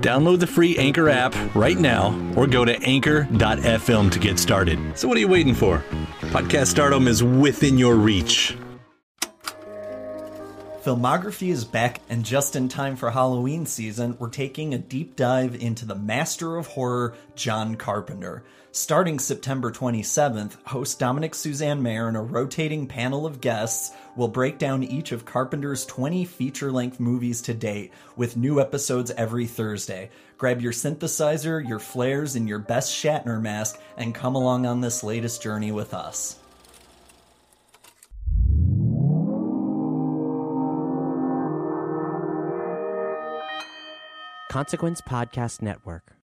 Download the free Anchor app right now or go to anchor.fm to get started. So, what are you waiting for? Podcast stardom is within your reach. Filmography is back, and just in time for Halloween season, we're taking a deep dive into the master of horror, John Carpenter. Starting September 27th, host Dominick Suzanne-Mayer and a rotating panel of guests will break down each of Carpenter's 20 feature length movies to date, with new episodes every Thursday. Grab your synthesizer, your flares, and your best Shatner mask, and come along on this latest journey with us. Consequence Podcast Network.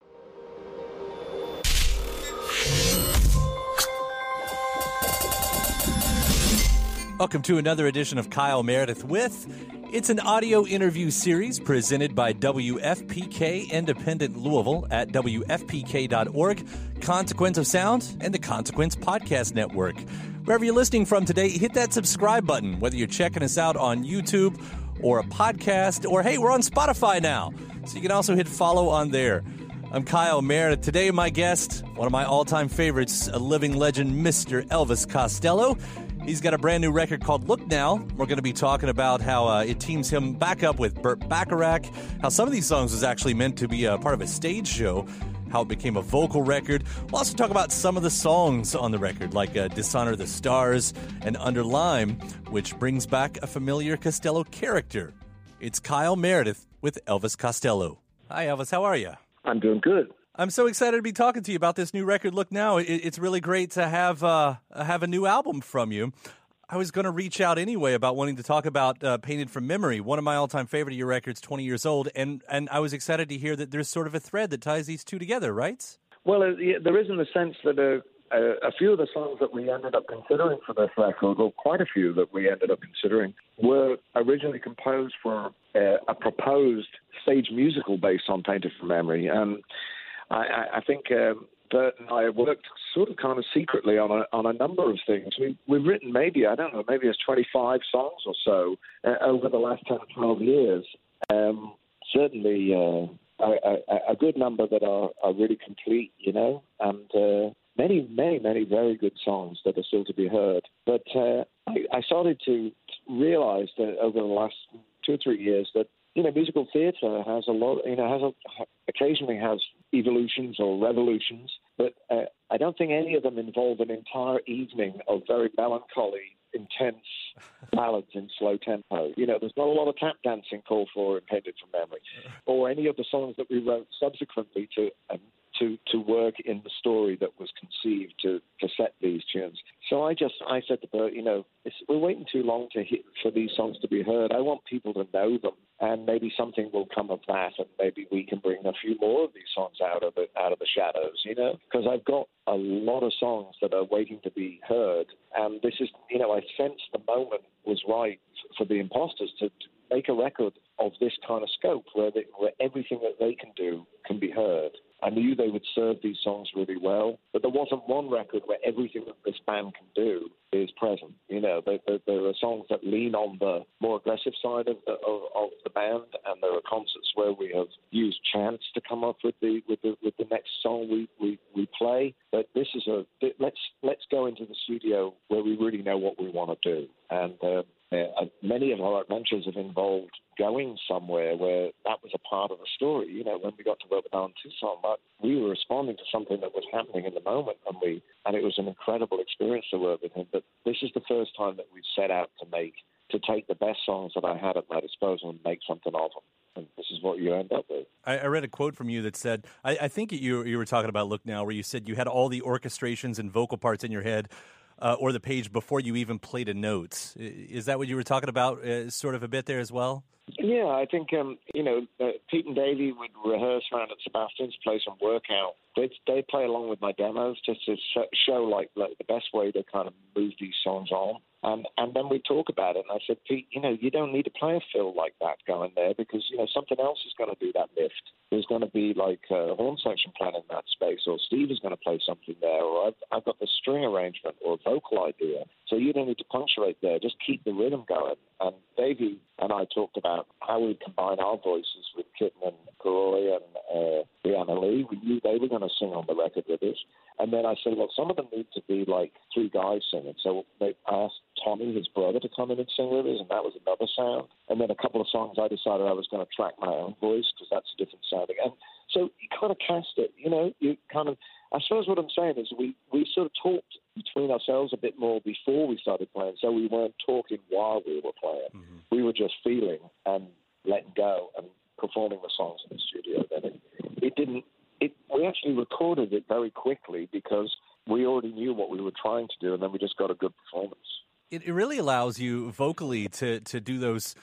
Welcome to another edition of Kyle Meredith with. It's an audio interview series presented by WFPK Independent Louisville at WFPK.org, Consequence of Sound, and the Consequence Podcast Network. Wherever you're listening from today, hit that subscribe button, whether you're checking us out on YouTube or a podcast, or hey, we're on Spotify now. So you can also hit follow on there. I'm Kyle Meredith. Today, my guest, one of my all time favorites, a living legend, Mr. Elvis Costello. He's got a brand new record called Look Now. We're going to be talking about how uh, it teams him back up with Burt Bacharach, how some of these songs was actually meant to be a part of a stage show, how it became a vocal record. We'll also talk about some of the songs on the record, like uh, Dishonor the Stars and Under Lime, which brings back a familiar Costello character. It's Kyle Meredith with Elvis Costello. Hi, Elvis. How are you? I'm doing good. I'm so excited to be talking to you about this new record. Look now, it, it's really great to have uh, have a new album from you. I was going to reach out anyway about wanting to talk about uh, "Painted from Memory," one of my all-time favorite of your records, 20 years old, and and I was excited to hear that there's sort of a thread that ties these two together, right? Well, uh, yeah, there is in the sense that a, a, a few of the songs that we ended up considering for this record, or quite a few that we ended up considering, were originally composed for uh, a proposed stage musical based on "Painted from Memory," and I, I think um, And I have worked sort of kind of secretly on a on a number of things. We, we've written maybe I don't know maybe it's 25 songs or so uh, over the last 10 or 12 years. Um, certainly uh, a, a, a, good number that are, are really complete, you know, and uh, many many many very good songs that are still to be heard. But uh, I, I started to realize that over the last two or three years that you know, musical theatre has a lot, you know, has a, occasionally has evolutions or revolutions, but uh, I don't think any of them involve an entire evening of very melancholy, intense ballads in slow tempo. You know, there's not a lot of tap dancing called for in Painted from Memory, or any of the songs that we wrote subsequently to um, to to work in the story that was conceived to to set these tunes. So I just I said to Burt, you know, we're waiting too long to hit, for these songs to be heard. I want people to know them, and maybe something will come of that, and maybe we can bring a few more of these songs out of the out of the shadows, you know, because I've got a lot of songs that are waiting to be heard, and this is, you know, I sensed the moment was right for the imposters to, to make a record of this kind of scope where, they, where everything that they can do can be heard. I knew they would serve these songs really well, but there wasn't one record where everything that this band can do is present. You know, there, there, there are songs that lean on the more aggressive side of the, of, of, the band, and there are concerts where we have used chants to come up with the with the with the next song we, we, we play. But this is a let's let's go into the studio where we really know what we want to do, and uh, Uh, many of our adventures have involved going somewhere where that was a part of the story. You know, when we got to work with Allen Toussaint, but we were responding to something that was happening in the moment, and we and it was an incredible experience to work with him. But this is the first time that we've set out to make to take the best songs that I had at my disposal and make something of them. And this is what you end up with. I, I read a quote from you that said, I, I think you you were talking about Look Now, where you said you had all the orchestrations and vocal parts in your head uh, or the page before you even play a notes. Is that what you were talking about, uh, sort of a bit there as well? Yeah, I think um, you know uh, Pete and Davey would rehearse around at Sebastian's place and work out. They'd, they'd play along with my demos just to show like, like the best way to kind of move these songs on. Um, and then we talk about it. And I said, Pete, you know, you don't need to play a fill like that going there because, you know, something else is going to do that lift. There's going to be like a horn section playing in that space, or Steve is going to play something there, or I've, I've got the string arrangement or a vocal idea. So you don't need to punctuate there. Just keep the rhythm going. And Davey and I talked about how we combine our voices with Kitten and Kuroi and uh, Briana Lee. We knew they were going to sing on the record with us. And then I said, well, some of them need to be like three guys singing. So they asked Tommy, his brother, to come in and sing with us, and that was another sound. And then a couple of songs I decided I was going to track my own voice because that's a different sound again. So you kind of cast it, you know, you kind of. I suppose what I'm saying is we, we sort of talked between ourselves a bit more before we started playing, so we weren't talking while we were playing. Mm-hmm. We were just feeling and letting go and performing the songs in the studio. Then it, it didn't it, we actually recorded it very quickly because we already knew what we were trying to do, and then we just got a good performance. It, it really allows you vocally to to do those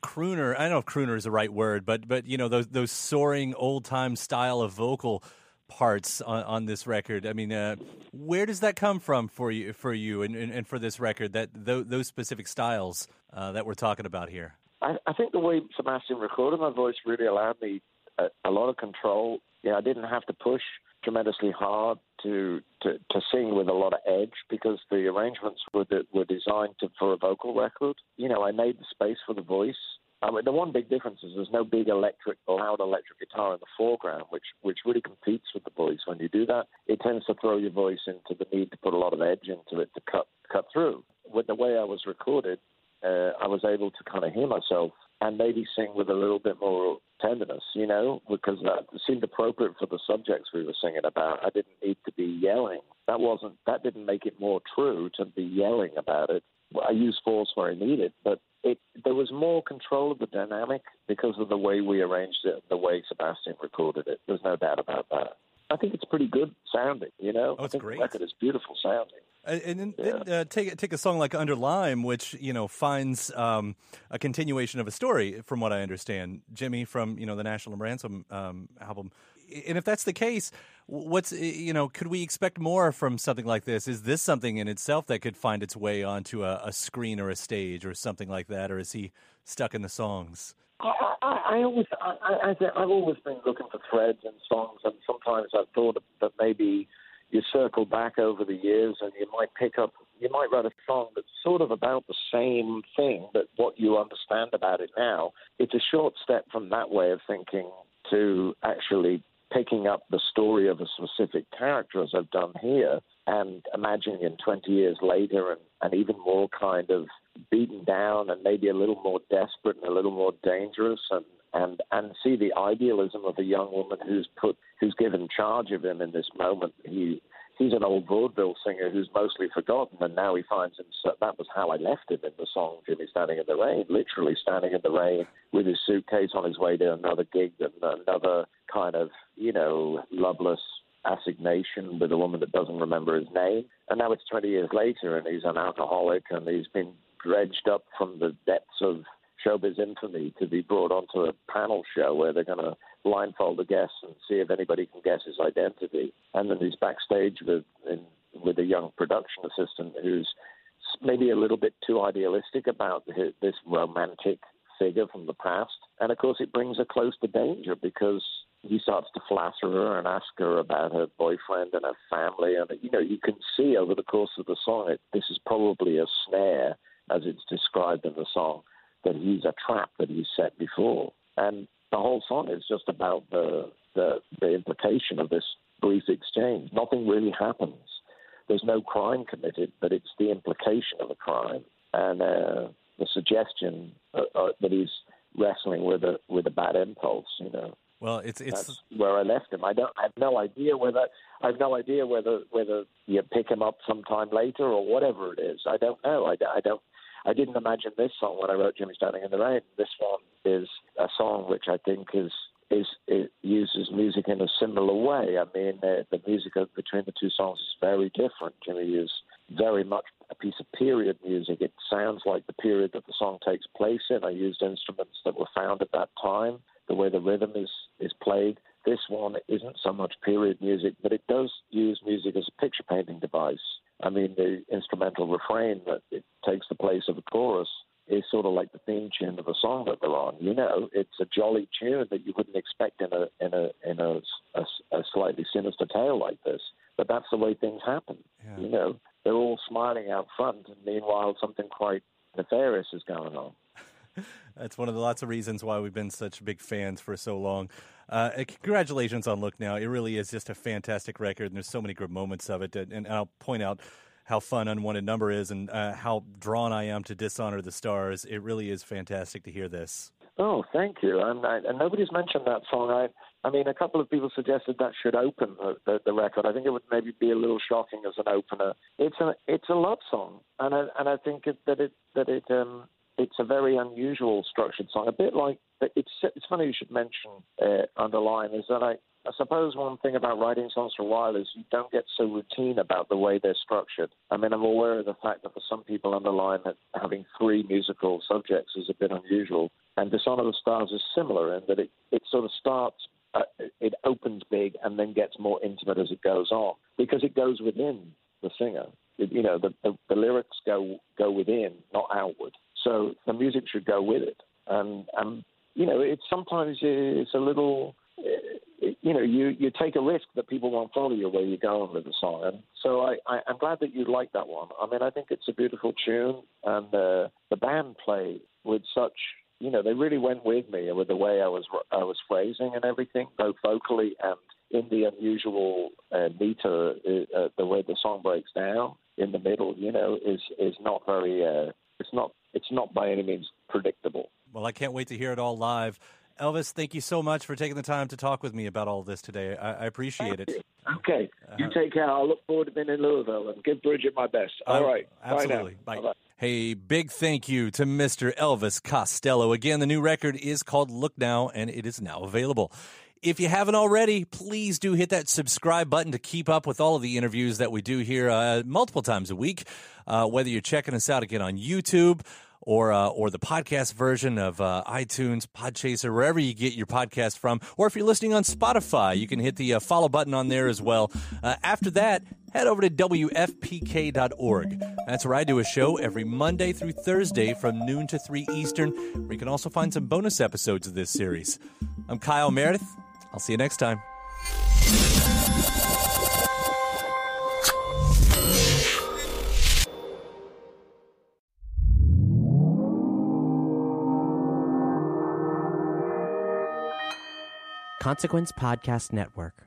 crooner. I don't know if crooner is the right word, but but you know those those soaring old time style of vocal parts on, on this record. I mean, uh, where does that come from for you for you and, and, and for this record? That th- those specific styles uh, that we're talking about here. I, I think the way Sebastian recorded my voice really allowed me a, a lot of control yeah, I didn't have to push tremendously hard to, to, to sing with a lot of edge because the arrangements were were designed to, for a vocal record. You know, I made the space for the voice. I mean, the one big difference is there's no big electric, loud electric guitar in the foreground, which which really competes with the voice. When you do that, it tends to throw your voice into the need to put a lot of edge into it to cut cut through. With the way I was recorded, uh, I was able to kind of hear myself and maybe sing with a little bit more tenderness, you know, because that seemed appropriate for the subjects we were singing about. I didn't need to be yelling. That wasn't that didn't make it more true to be yelling about it. I used force where I needed, but it there was more control of the dynamic because of the way we arranged it, the way Sebastian recorded it. There's no doubt about that. I think it's pretty good sounding, you know. Oh, it's I think great. The record is beautiful sounding. And then, yeah. then uh, take take a song like Under Lime, which you know finds um, a continuation of a story, from what I understand, Jimmy from you know the National Ransom um, album. And if that's the case, what's you know, could we expect more from something like this? Is this something in itself that could find its way onto a, a screen or a stage or something like that, or is he stuck in the songs? I, I, always, I, I, I've always been looking for threads in songs, and sometimes I've thought that maybe you circle back over the years and you might pick up, you might write a song that's sort of about the same thing, but what you understand about it now, it's a short step from that way of thinking to actually picking up the story of a specific character as I've done here and imagining in 20 years later and, and even more kind of beaten down and maybe a little more desperate and a little more dangerous and and and see the idealism of a young woman who's put who's given charge of him in this moment. He he's an old vaudeville singer who's mostly forgotten, and now he finds himself. That was how I left him in the song "Jimmy Standing in the Rain," literally standing in the rain with his suitcase on his way to another gig and another kind of you know loveless assignation with a woman that doesn't remember his name. And now it's 20 years later, and he's an alcoholic, and he's been dredged up from the depths of showbiz infamy to be brought onto a panel show where they're going to blindfold the guests and see if anybody can guess his identity. And then he's backstage with in, with a young production assistant who's maybe a little bit too idealistic about his, this romantic figure from the past. And of course, it brings her close to danger because he starts to flatter her and ask her about her boyfriend and her family. And, you know, you can see over the course of the song that this is probably a snare, as it's described in the song, that he's a trap that he's set before. And the whole song is just about the, the, the implication of this brief exchange. Nothing really happens. There's no crime committed, but it's the implication of a crime. And uh, the suggestion uh, uh, that he's wrestling with a with a bad impulse, you know. Well, it's it's That's where I left him. I don't. I have no idea whether I have no idea whether whether you pick him up sometime later or whatever it is. I don't know. I, I don't. I didn't imagine this song when I wrote Jimmy Standing in the Rain. This one is a song which I think is is it uses music in a similar way. I mean, uh, the music between the two songs is very different. Jimmy is very much a piece of period music. It sounds like the period that the song takes place in. I used instruments that were found at that time the way the rhythm is, is played. This one isn't so much period music, but it does use music as a picture painting device. I mean, the instrumental refrain that it takes the place of a chorus is sort of like the theme tune of a song that they're on. You know, it's a jolly tune that you wouldn't expect in a in a in a, a, a slightly sinister tale like this. But that's the way things happen. Yeah. You know, they're all smiling out front, and meanwhile, something quite nefarious is going on. That's one of the lots of reasons why we've been such big fans for so long. Uh, congratulations on Look Now. It really is just a fantastic record, and there's so many good moments of it. And, and I'll point out how fun Unwanted Number is and uh, how drawn I am to Dishonor the Stars. It really is fantastic to hear this. Oh, thank you. And, I, and nobody's mentioned that song. I, I mean, a couple of people suggested that should open the, the, the, record. I think it would maybe be a little shocking as an opener. It's a it's a love song, and I, and I think it, that it that it um, it's a very unusual structured song. A bit like it's it's funny you should mention uh, Under Lime is that I, I suppose one thing about writing songs for a while is you don't get so routine about the way they're structured. I mean, I'm aware of the fact that for some people Under Lime that having three musical subjects is a bit unusual. And Dishonor the Stars is similar in that it, it sort of starts, uh, it opens big and then gets more intimate as it goes on because it goes within the singer. It, you know, the, the, the lyrics go go within, not outward. So the music should go with it. And, and you know, it sometimes it's a little, you know, you, you take a risk that people won't follow you where you're going with the song. And so I, I, I'm glad that you like that one. I mean, I think it's a beautiful tune, and uh, the band play with such you know, they really went with me with the way I was I was phrasing and everything, both vocally and in the unusual uh, meter. Uh, uh, the way the song breaks down in the middle, you know, is is not very. Uh, it's not it's not by any means predictable. Well, I can't wait to hear it all live. Elvis, thank you so much for taking the time to talk with me about all this today. I, I appreciate it. Okay. Uh, you take care. I'll look forward to being in Louisville and give Bridget my best. All uh, right. Absolutely. Bye. Bye. Hey, big thank you to Mr. Elvis Costello. Again, the new record is called Look Now, and it is now available. If you haven't already, please do hit that subscribe button to keep up with all of the interviews that we do here uh, multiple times a week. Uh, whether you're checking us out again on YouTube or uh, or the podcast version of uh, iTunes, Podchaser, wherever you get your podcast from, or if you're listening on Spotify, you can hit the uh, follow button on there as well. Uh, after that, head over to WFPK.org. That's where I do a show every Monday through Thursday from noon to 3 Eastern, where you can also find some bonus episodes of this series. I'm Kyle Meredith. I'll see you next time. Consequence Podcast Network.